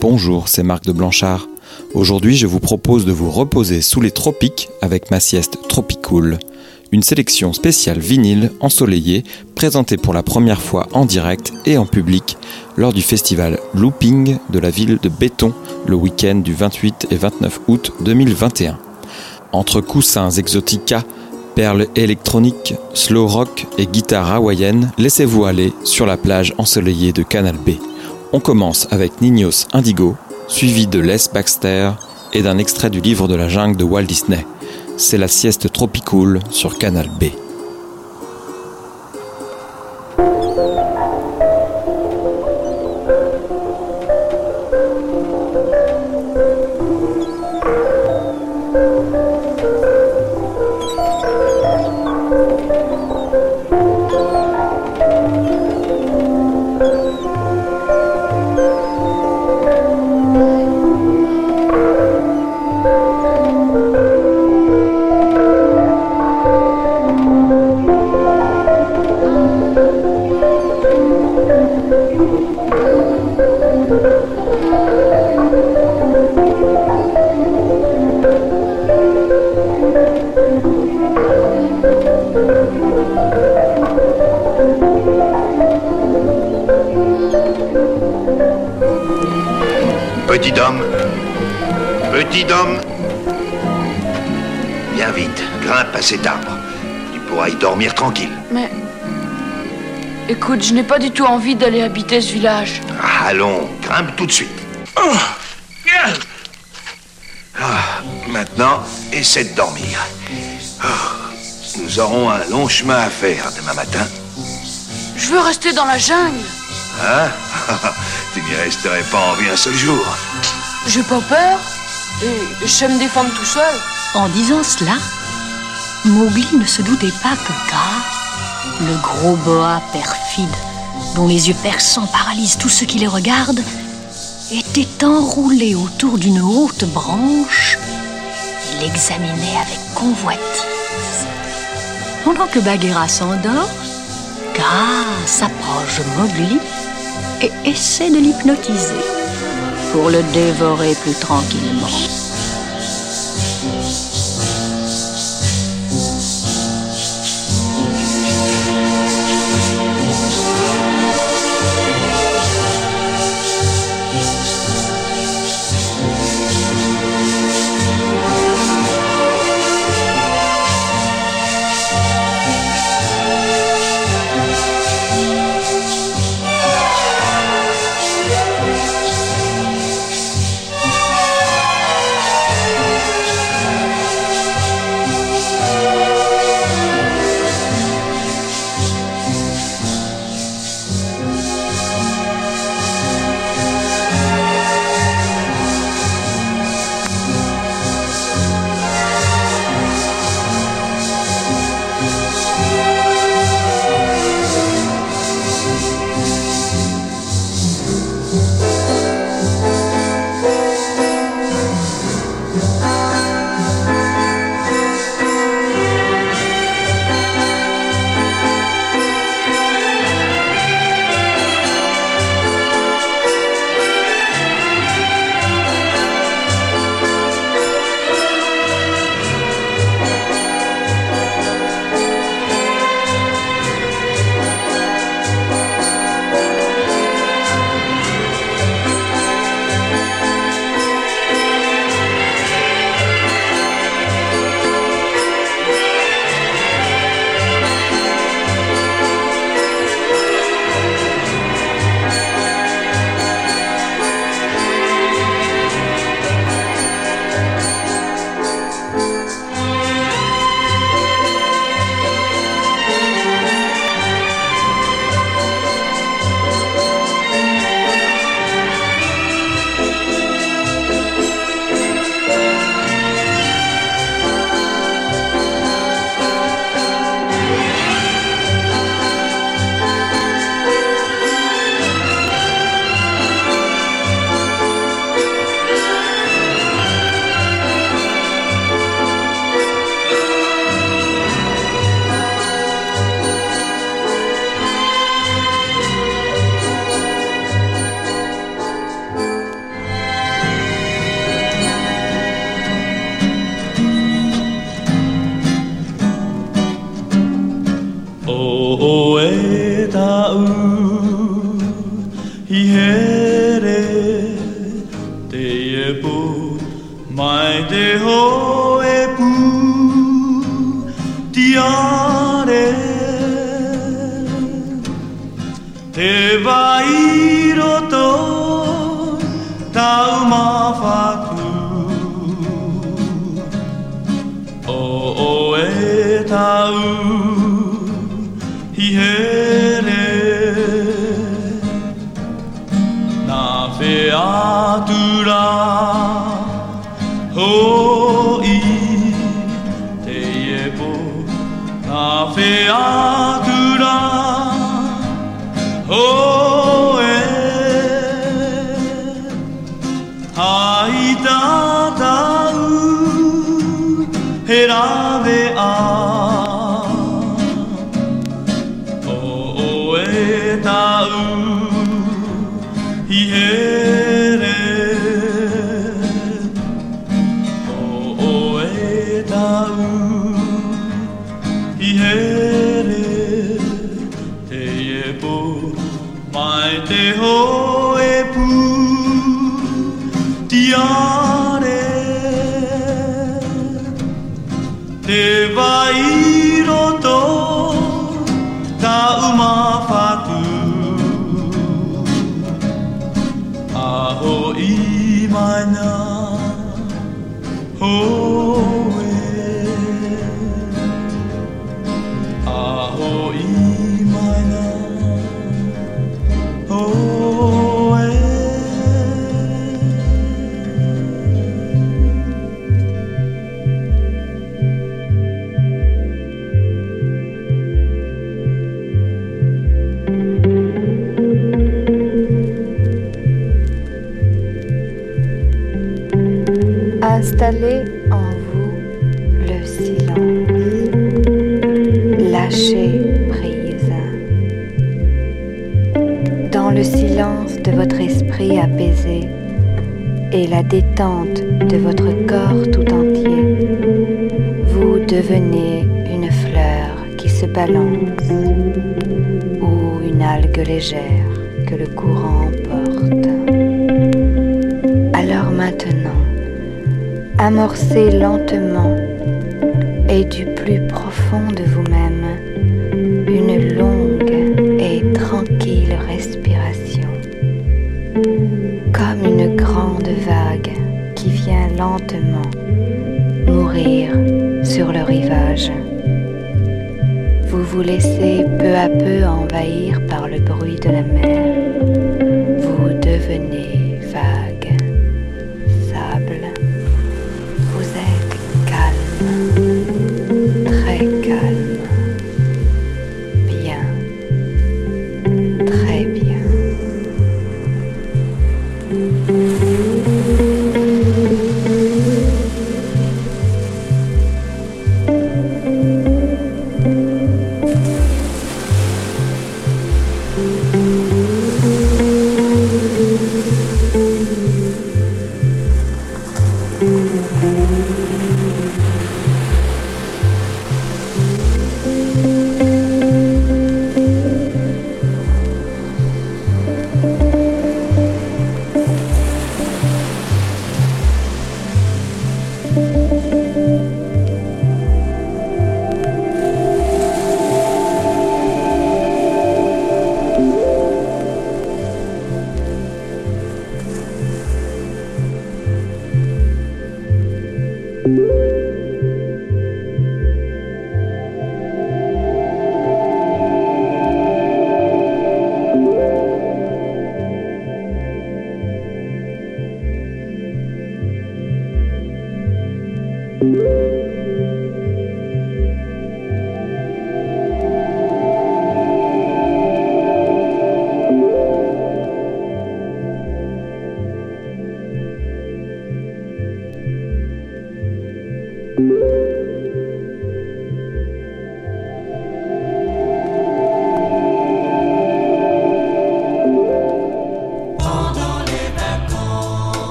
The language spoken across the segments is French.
Bonjour, c'est Marc de Blanchard. Aujourd'hui, je vous propose de vous reposer sous les tropiques avec ma sieste Tropicool. Une sélection spéciale vinyle ensoleillée présentée pour la première fois en direct et en public lors du festival Looping de la ville de Béton le week-end du 28 et 29 août 2021. Entre coussins exotica, perles électroniques, slow rock et guitare hawaïenne, laissez-vous aller sur la plage ensoleillée de Canal B. On commence avec Ninos Indigo, suivi de Les Baxter et d'un extrait du livre de la jungle de Walt Disney. C'est la sieste tropicool sur Canal B. pourras y dormir tranquille. Mais. Écoute, je n'ai pas du tout envie d'aller habiter ce village. Allons, grimpe tout de suite. Ah, maintenant, essaie de dormir. Ah, nous aurons un long chemin à faire demain matin. Je veux rester dans la jungle. Hein? Tu n'y resterais pas en vie un seul jour. J'ai pas peur. Et je sais me défendre tout seul. En disant cela, Mowgli ne se doutait pas que Kaa, le gros boa perfide, dont les yeux perçants paralysent tous ceux qui les regardent, était enroulé autour d'une haute branche et l'examinait avec convoitise. Pendant que Bagheera s'endort, Kaa s'approche de Mowgli et essaie de l'hypnotiser pour le dévorer plus tranquillement. et la détente de votre corps tout entier, vous devenez une fleur qui se balance ou une algue légère que le courant emporte. Alors maintenant, amorcez lentement et du plus profond de vous mourir sur le rivage. Vous vous laissez peu à peu envahir par le bruit de la mer.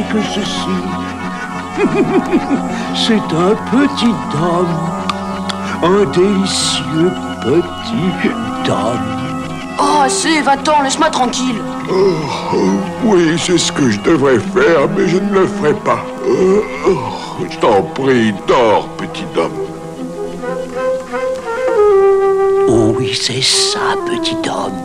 Que ceci C'est un petit homme, un délicieux petit homme. Oh, assez, va-t'en, laisse-moi tranquille. Oui, c'est ce que je devrais faire, mais je ne le ferai pas. Euh, oh, je t'en prie, dors, petit homme. Oh oui, c'est ça, petit homme.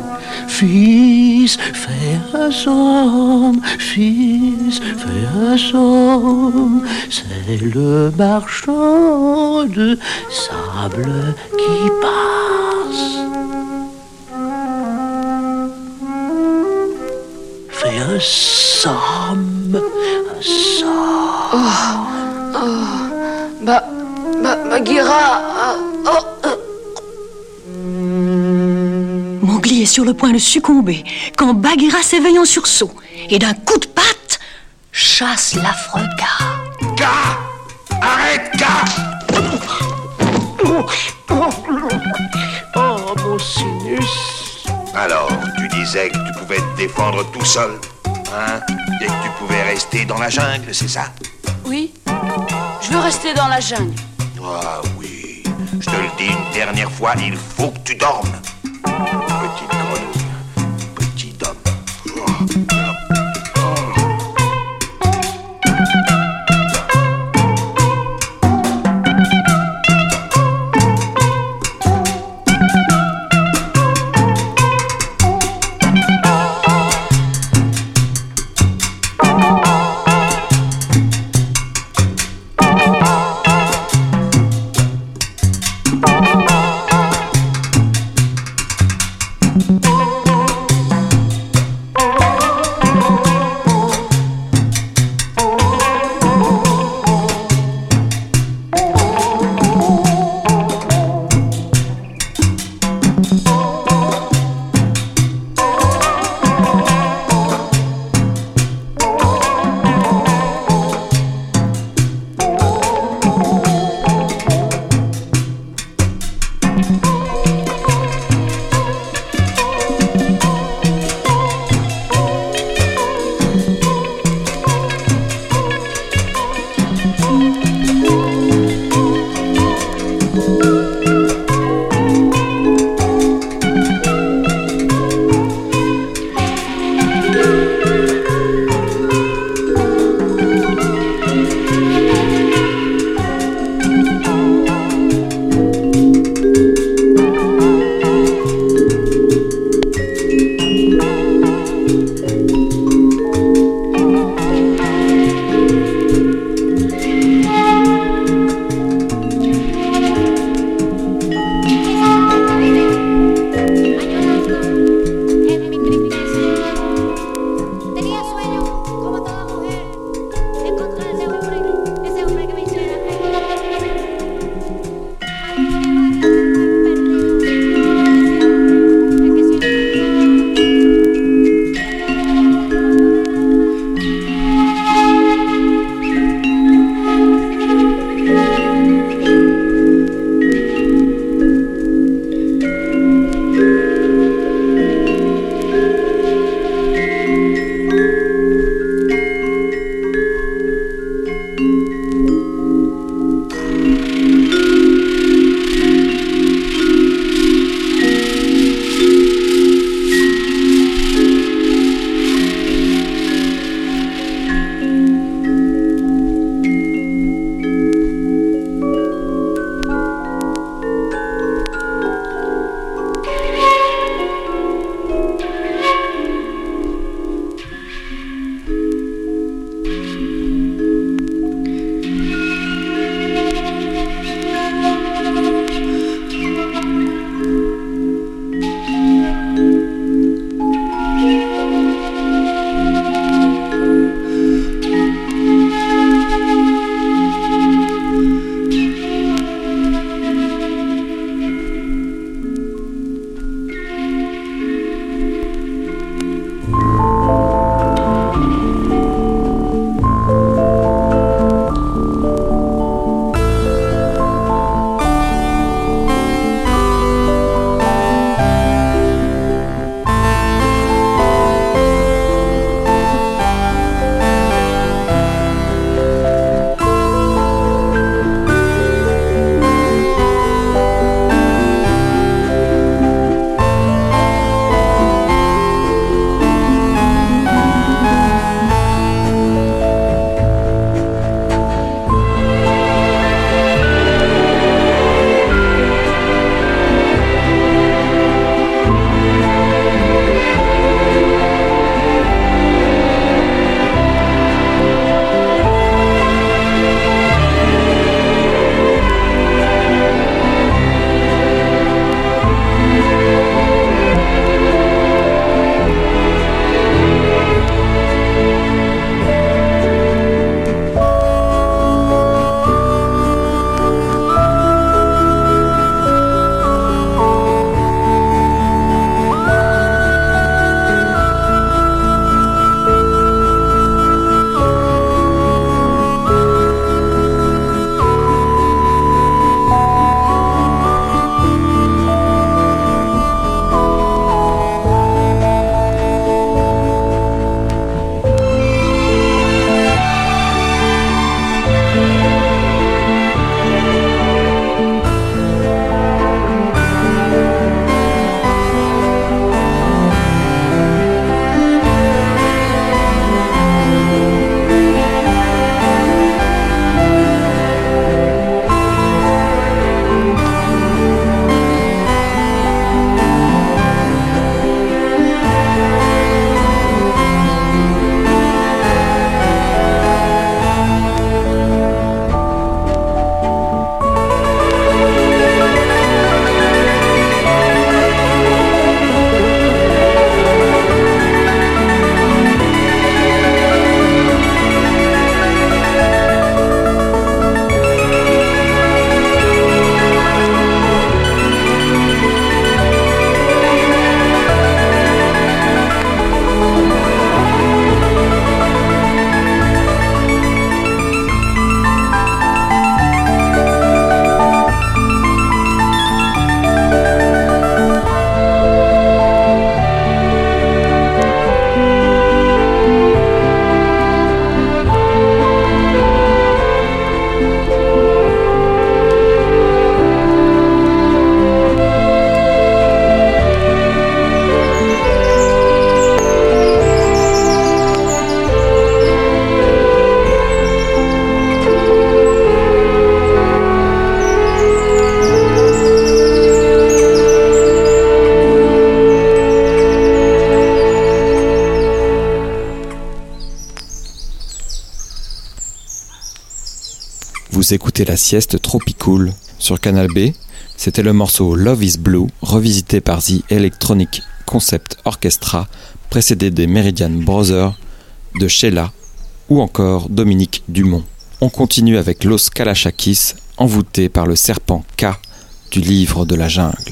Fils, fais un somme, fils, fais un somme. C'est le marchand de sable qui passe. Fais un somme, un somme. Bah, bah, Bagheera, ah, oh, euh, Est sur le point de succomber quand Bagheera s'éveille en sursaut et d'un coup de patte chasse l'affreux gars. Car Arrête, Car Oh, mon sinus. Alors, tu disais que tu pouvais te défendre tout seul, hein Et que tu pouvais rester dans la jungle, c'est ça? Oui, je veux rester dans la jungle. Ah oui, je te le dis une dernière fois, il faut que tu dormes. Petite grenouille, petit homme. Sieste Tropicool sur Canal B. C'était le morceau Love is Blue, revisité par The Electronic Concept Orchestra, précédé des Meridian Brothers, de Sheila ou encore Dominique Dumont. On continue avec Los Kalachakis, envoûté par le serpent K du livre de la jungle.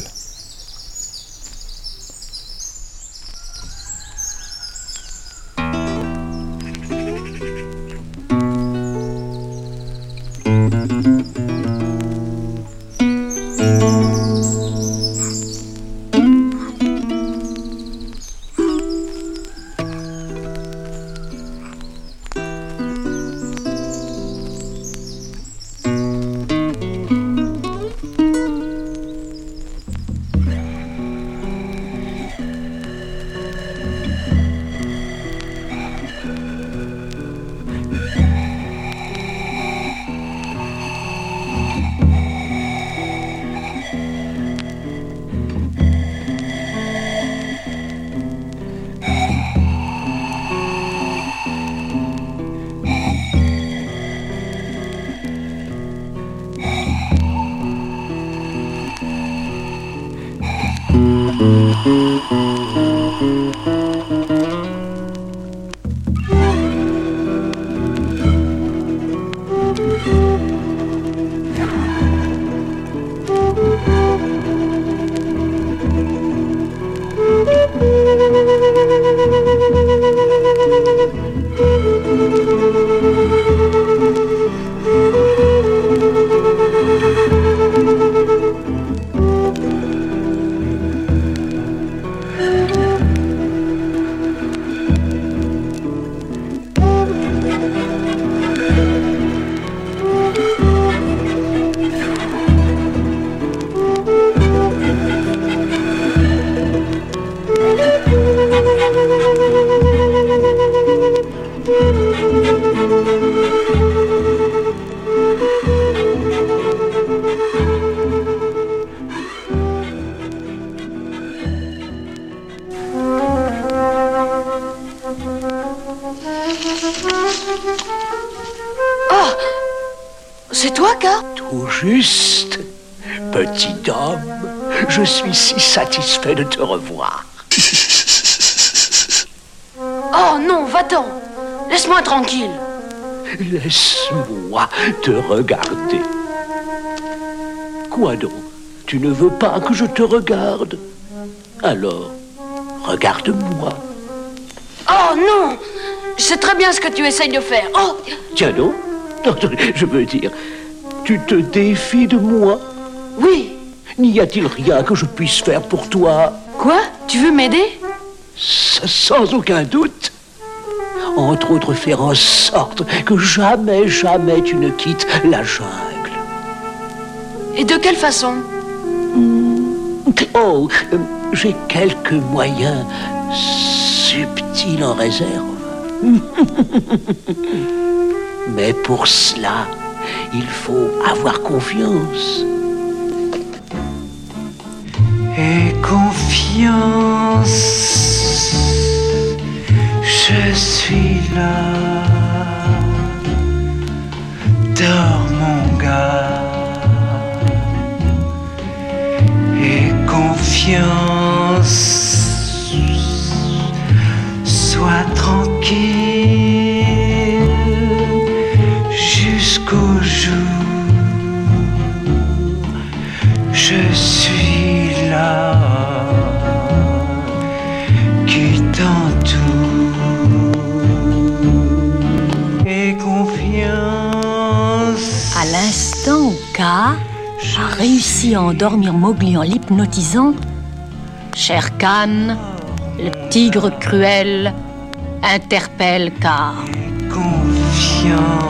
C'est toi, K Tout juste. Petit homme, je suis si satisfait de te revoir. Oh non, va-t'en Laisse-moi tranquille Laisse-moi te regarder. Quoi donc? Tu ne veux pas que je te regarde? Alors, regarde-moi. Oh non Je sais très bien ce que tu essayes de faire. Oh Tiens donc, Non, je veux dire, tu te défies de moi. Oui. N'y a-t-il rien que je puisse faire pour toi? Quoi? Tu veux m'aider? Sans aucun doute. Entre autres, faire en sorte que jamais, jamais tu ne quittes la jungle. Et de quelle façon? Oh, euh, j'ai quelques moyens subtils en réserve. Mais pour cela, il faut avoir confiance. et confiance. Je suis là. Dors mon gars. Et confiance. Sois tranquille Je suis là qui t'entoure et confiance. À l'instant où K a réussi à endormir Mowgli en l'hypnotisant, Cher Khan, le tigre cruel, interpelle K. Confiance.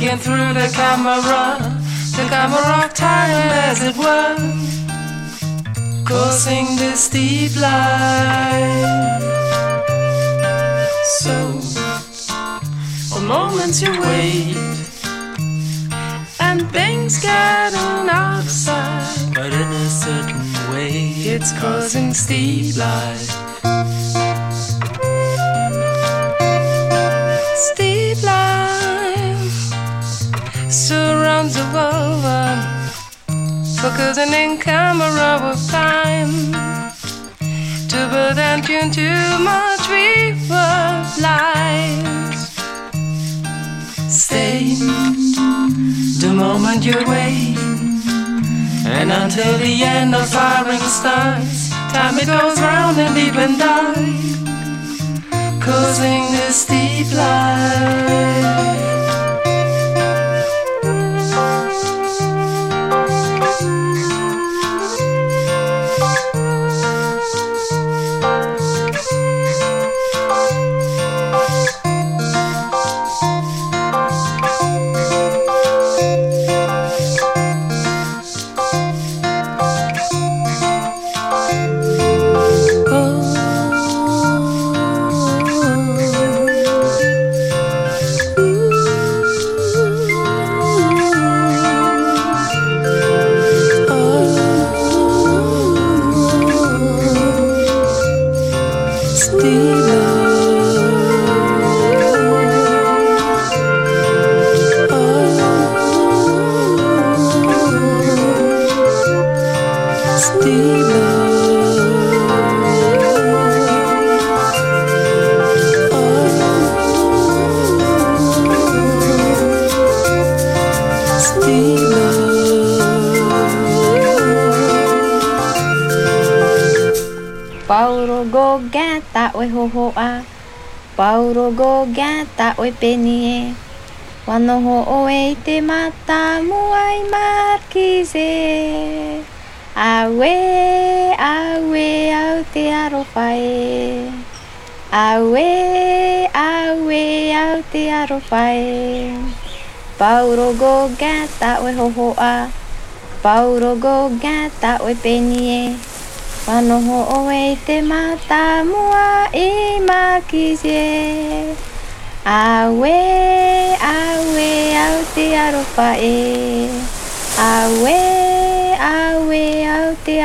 Looking through the camera, the camera of time as it were, causing this deep light. So, for moments you wait, and things get on outside, but in a certain way, it's causing steep light. Focusing in camera with time. To build and tune too much river lies. Stay the moment you wait, and until the end of firing starts, time it goes round and deep and dark causing this deep light. Gata oe penie Wano ho oe te mata muai markize Awe, awe, au te arofae Awe, awe, au te arofae Pauro go gata oe hoho a Pauro go gata oe penie Wanoho oe te mata mua i makizie Awe, awe, au te arofa e Awe, awe, au te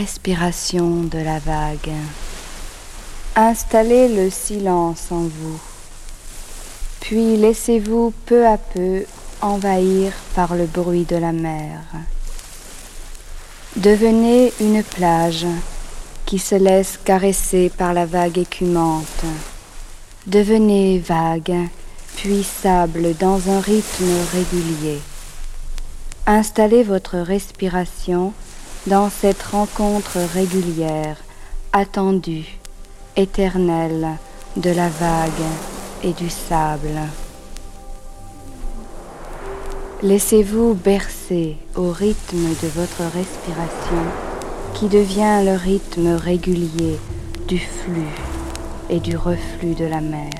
Respiration de la vague. Installez le silence en vous, puis laissez-vous peu à peu envahir par le bruit de la mer. Devenez une plage qui se laisse caresser par la vague écumante. Devenez vague, puis sable dans un rythme régulier. Installez votre respiration dans cette rencontre régulière, attendue, éternelle de la vague et du sable. Laissez-vous bercer au rythme de votre respiration qui devient le rythme régulier du flux et du reflux de la mer.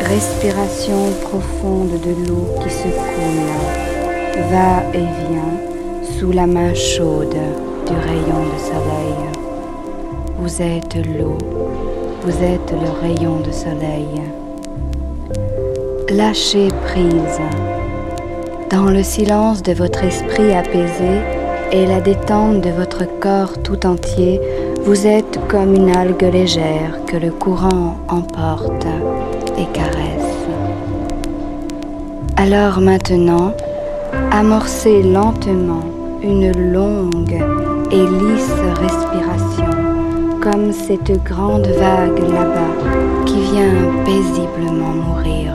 Respiration profonde de l'eau qui se coule va et vient sous la main chaude du rayon de soleil. Vous êtes l'eau, vous êtes le rayon de soleil. Lâchez prise. Dans le silence de votre esprit apaisé et la détente de votre corps tout entier, vous êtes comme une algue légère que le courant emporte et caresse. Alors maintenant, amorcez lentement une longue et lisse respiration, comme cette grande vague là-bas qui vient paisiblement mourir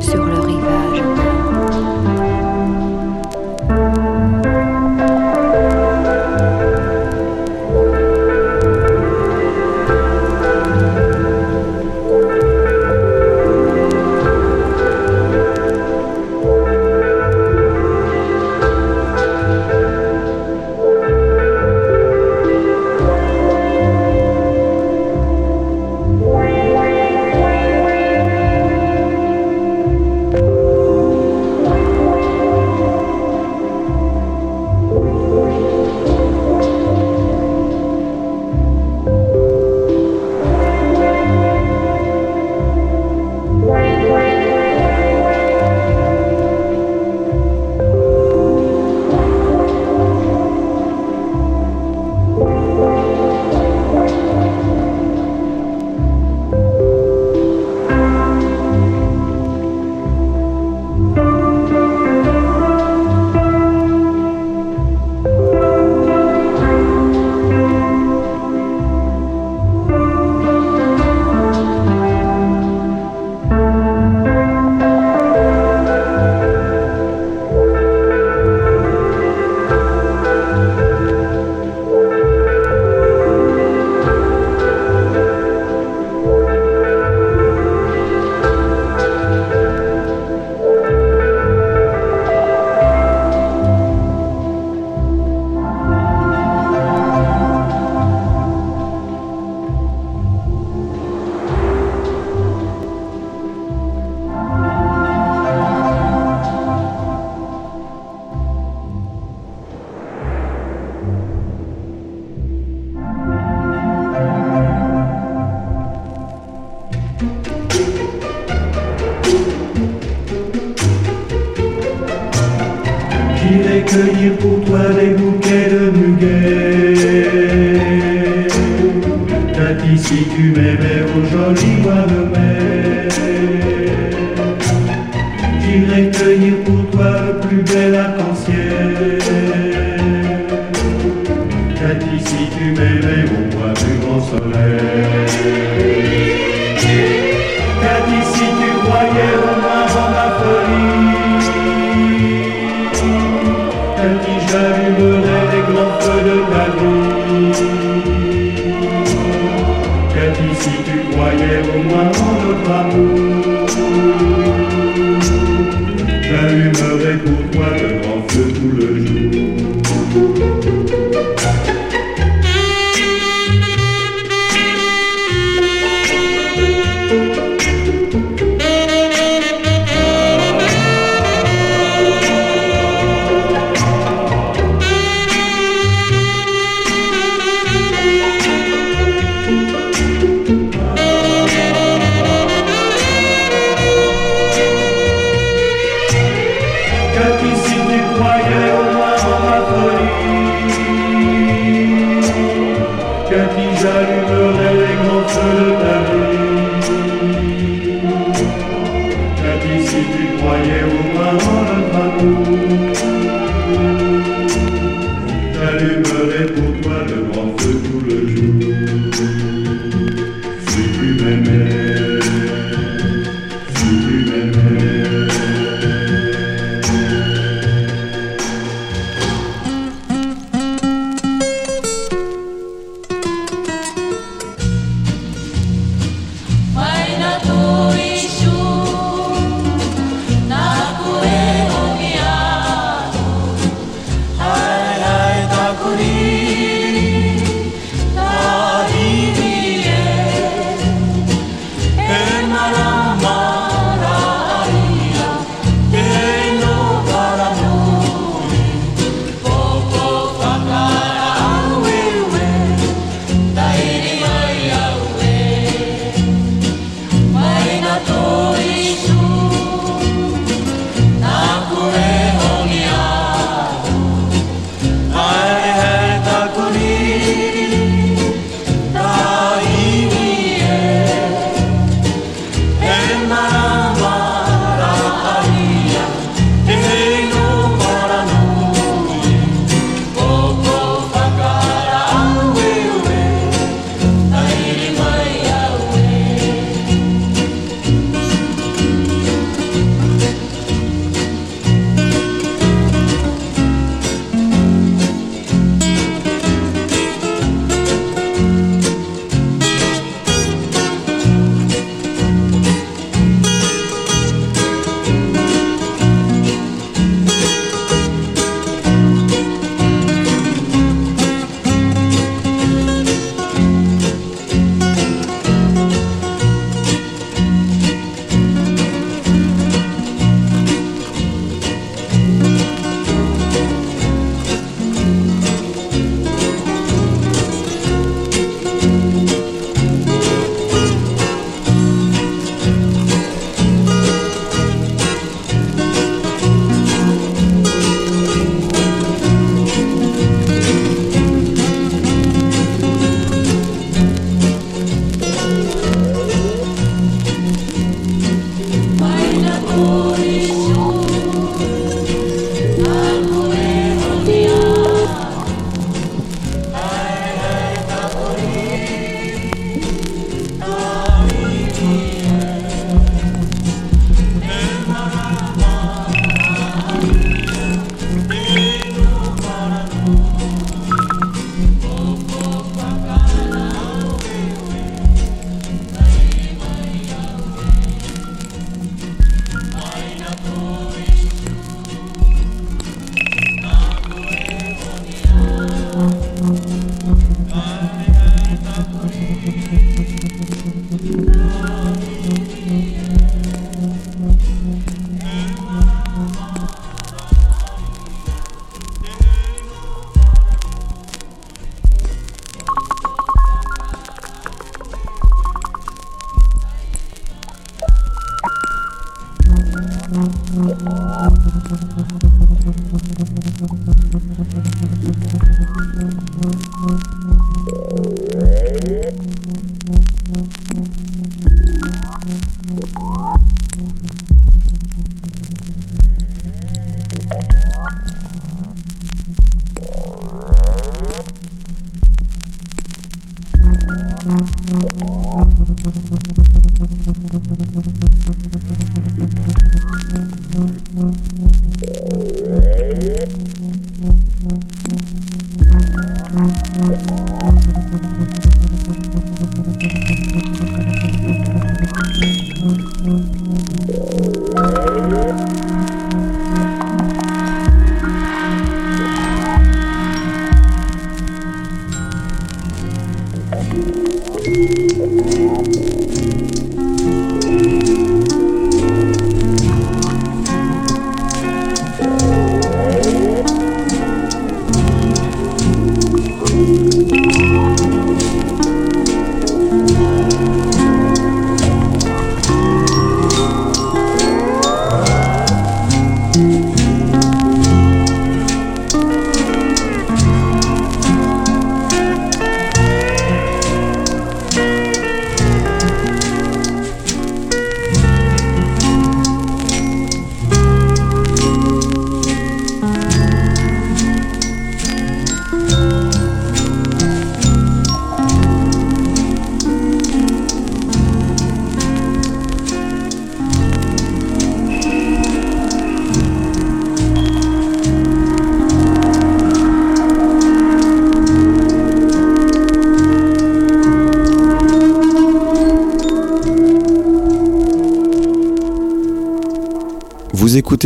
sur le rivage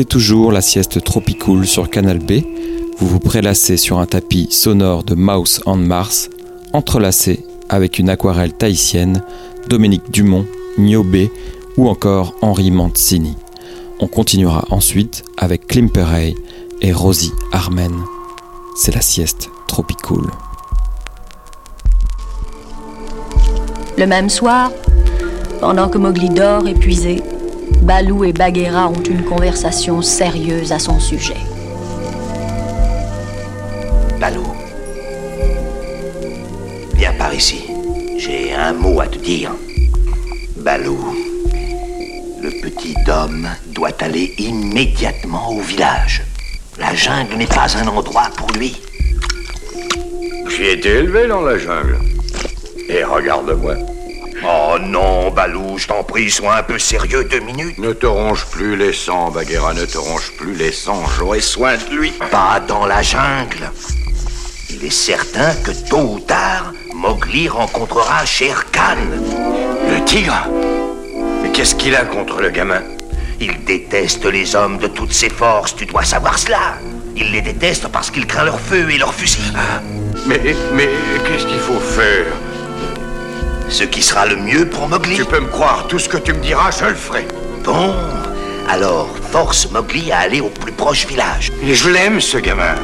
toujours la sieste Tropicool sur Canal B. Vous vous prélassez sur un tapis sonore de Mouse on Mars, entrelacé avec une aquarelle tahitienne, Dominique Dumont, Niobé ou encore Henri Mancini. On continuera ensuite avec Klimperey et Rosie Armen. C'est la sieste Tropicool. Le même soir, pendant que Mowgli dort épuisé, Balou et Bagheera ont une conversation sérieuse à son sujet. Balou. Viens par ici. J'ai un mot à te dire. Balou. Le petit Dom doit aller immédiatement au village. La jungle n'est pas un endroit pour lui. J'ai été élevé dans la jungle. Et regarde-moi. Oh non, Balou, je t'en prie, sois un peu sérieux deux minutes. Ne te ronge plus les sangs, Bagheera, ne te ronge plus les sangs. J'aurai soin de lui. Pas dans la jungle. Il est certain que tôt ou tard, Mowgli rencontrera Shere Khan. Le tigre Mais qu'est-ce qu'il a contre le gamin? Il déteste les hommes de toutes ses forces, tu dois savoir cela. Il les déteste parce qu'il craint leur feu et leurs fusils. Mais, mais qu'est-ce qu'il faut faire? Ce qui sera le mieux pour Mowgli. Tu peux me croire, tout ce que tu me diras, je le ferai. Bon, alors force Mowgli à aller au plus proche village. Et je l'aime, ce gamin.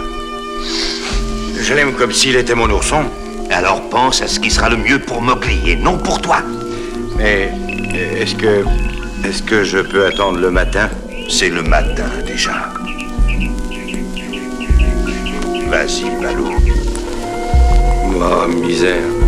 Je l'aime comme s'il était mon ourson. Alors pense à ce qui sera le mieux pour Mowgli et non pour toi. Mais est-ce que. Est-ce que je peux attendre le matin? C'est le matin déjà. Vas-y, Balou. Oh, misère.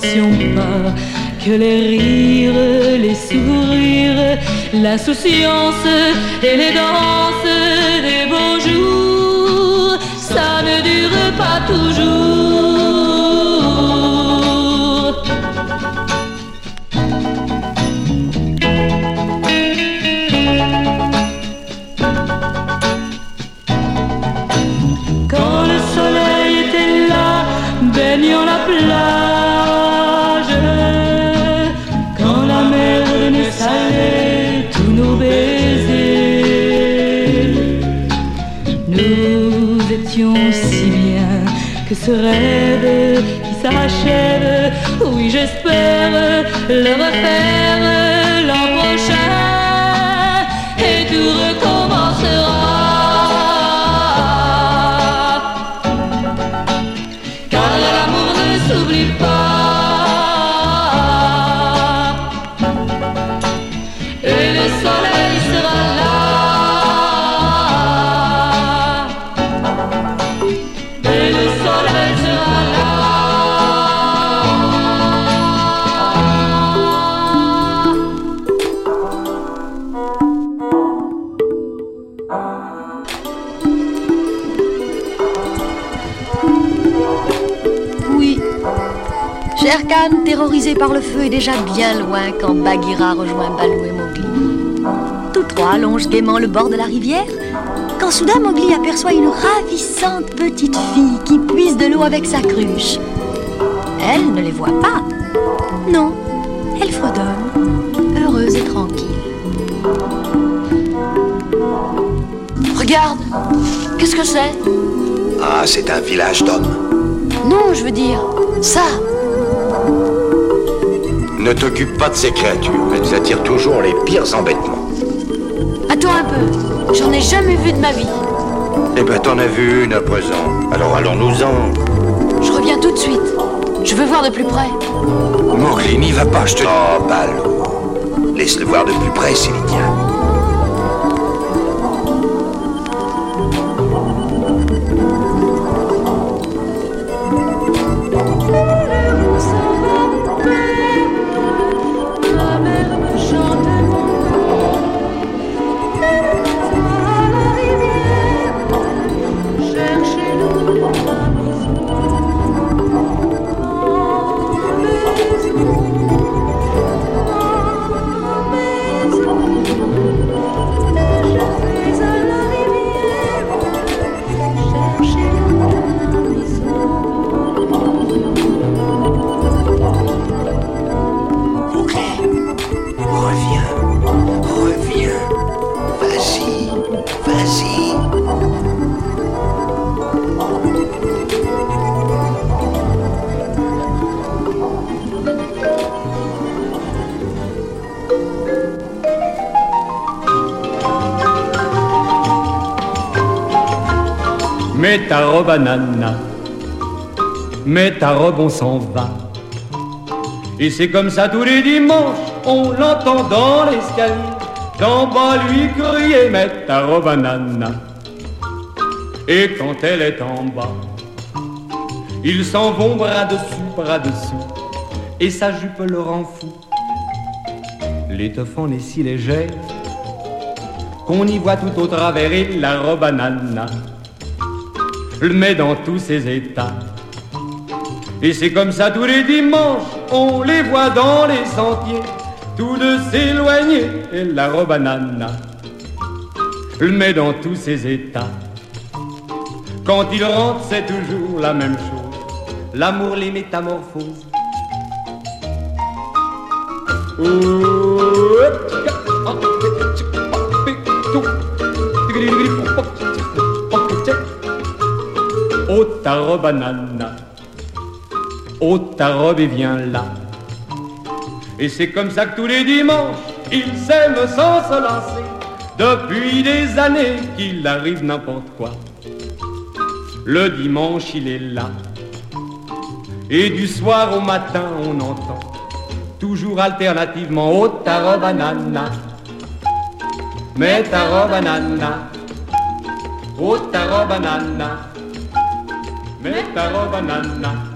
Pas que les rires, les sourires, l'insouciance et les danses des beaux jours, ça ne dure pas toujours. Ce rêve qui s'achève, oui j'espère le refaire Sherkan, terrorisé par le feu, est déjà bien loin quand Bagheera rejoint Balou et Mowgli. Tous trois longent gaiement le bord de la rivière quand soudain Mowgli aperçoit une ravissante petite fille qui puise de l'eau avec sa cruche. Elle ne les voit pas. Non, elle fredonne, heureuse et tranquille. Regarde Qu'est-ce que c'est? Ah, c'est un village d'hommes. Non, je veux dire, ça Ne t'occupe pas de ces créatures. Elles attirent toujours les pires embêtements. Attends un peu, j'en ai jamais vu de ma vie. Eh ben, t'en as vu une à présent. Alors allons-nous-en. Je reviens tout de suite. Je veux voir de plus près. Mowgli, n'y va pas, je te. Oh, Balou. Laisse-le voir de plus près, c'est Mets ta robe à nana, mets ta robe, on s'en va. Et c'est comme ça tous les dimanches, on l'entend dans l'escalier, d'en bas lui crier, mets ta robe à nana. Et quand elle est en bas, ils s'en vont bras dessus, bras dessous, et sa jupe le rend fou. L'étoffe en est si légère qu'on y voit tout au travers et la robe à nana le met dans tous ses états. Et c'est comme ça tous les dimanches, on les voit dans les sentiers, tous deux s'éloigner, et la robe à nana le met dans tous ses états. Quand il rentre, c'est toujours la même chose, l'amour les métamorphose. Oh ta robe à nana, oh ta robe et viens là. Et c'est comme ça que tous les dimanches, ils s'aiment sans se lancer. Depuis des années qu'il arrive n'importe quoi. Le dimanche il est là. Et du soir au matin on entend toujours alternativement Oh ta robe à nana, mets ta robe à nana, oh ta robe à nana, mets ta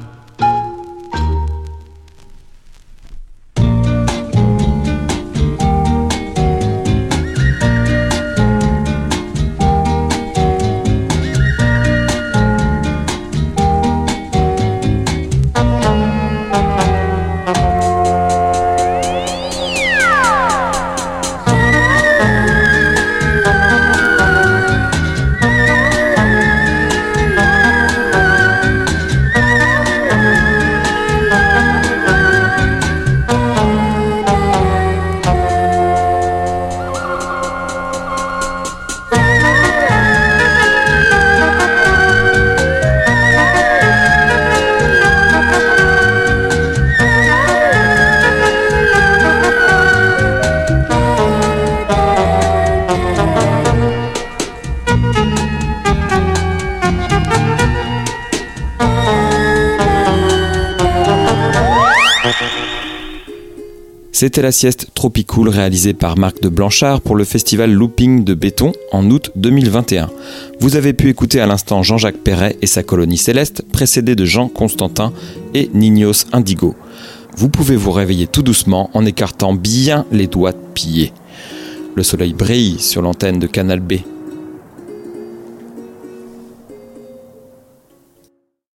C'était la sieste Tropicool réalisée par Marc de Blanchard pour le festival Looping de Béton en août 2021. Vous avez pu écouter à l'instant Jean-Jacques Perret et sa colonie céleste, précédé de Jean Constantin et Ninos Indigo. Vous pouvez vous réveiller tout doucement en écartant bien les doigts de pied. Le soleil brille sur l'antenne de Canal B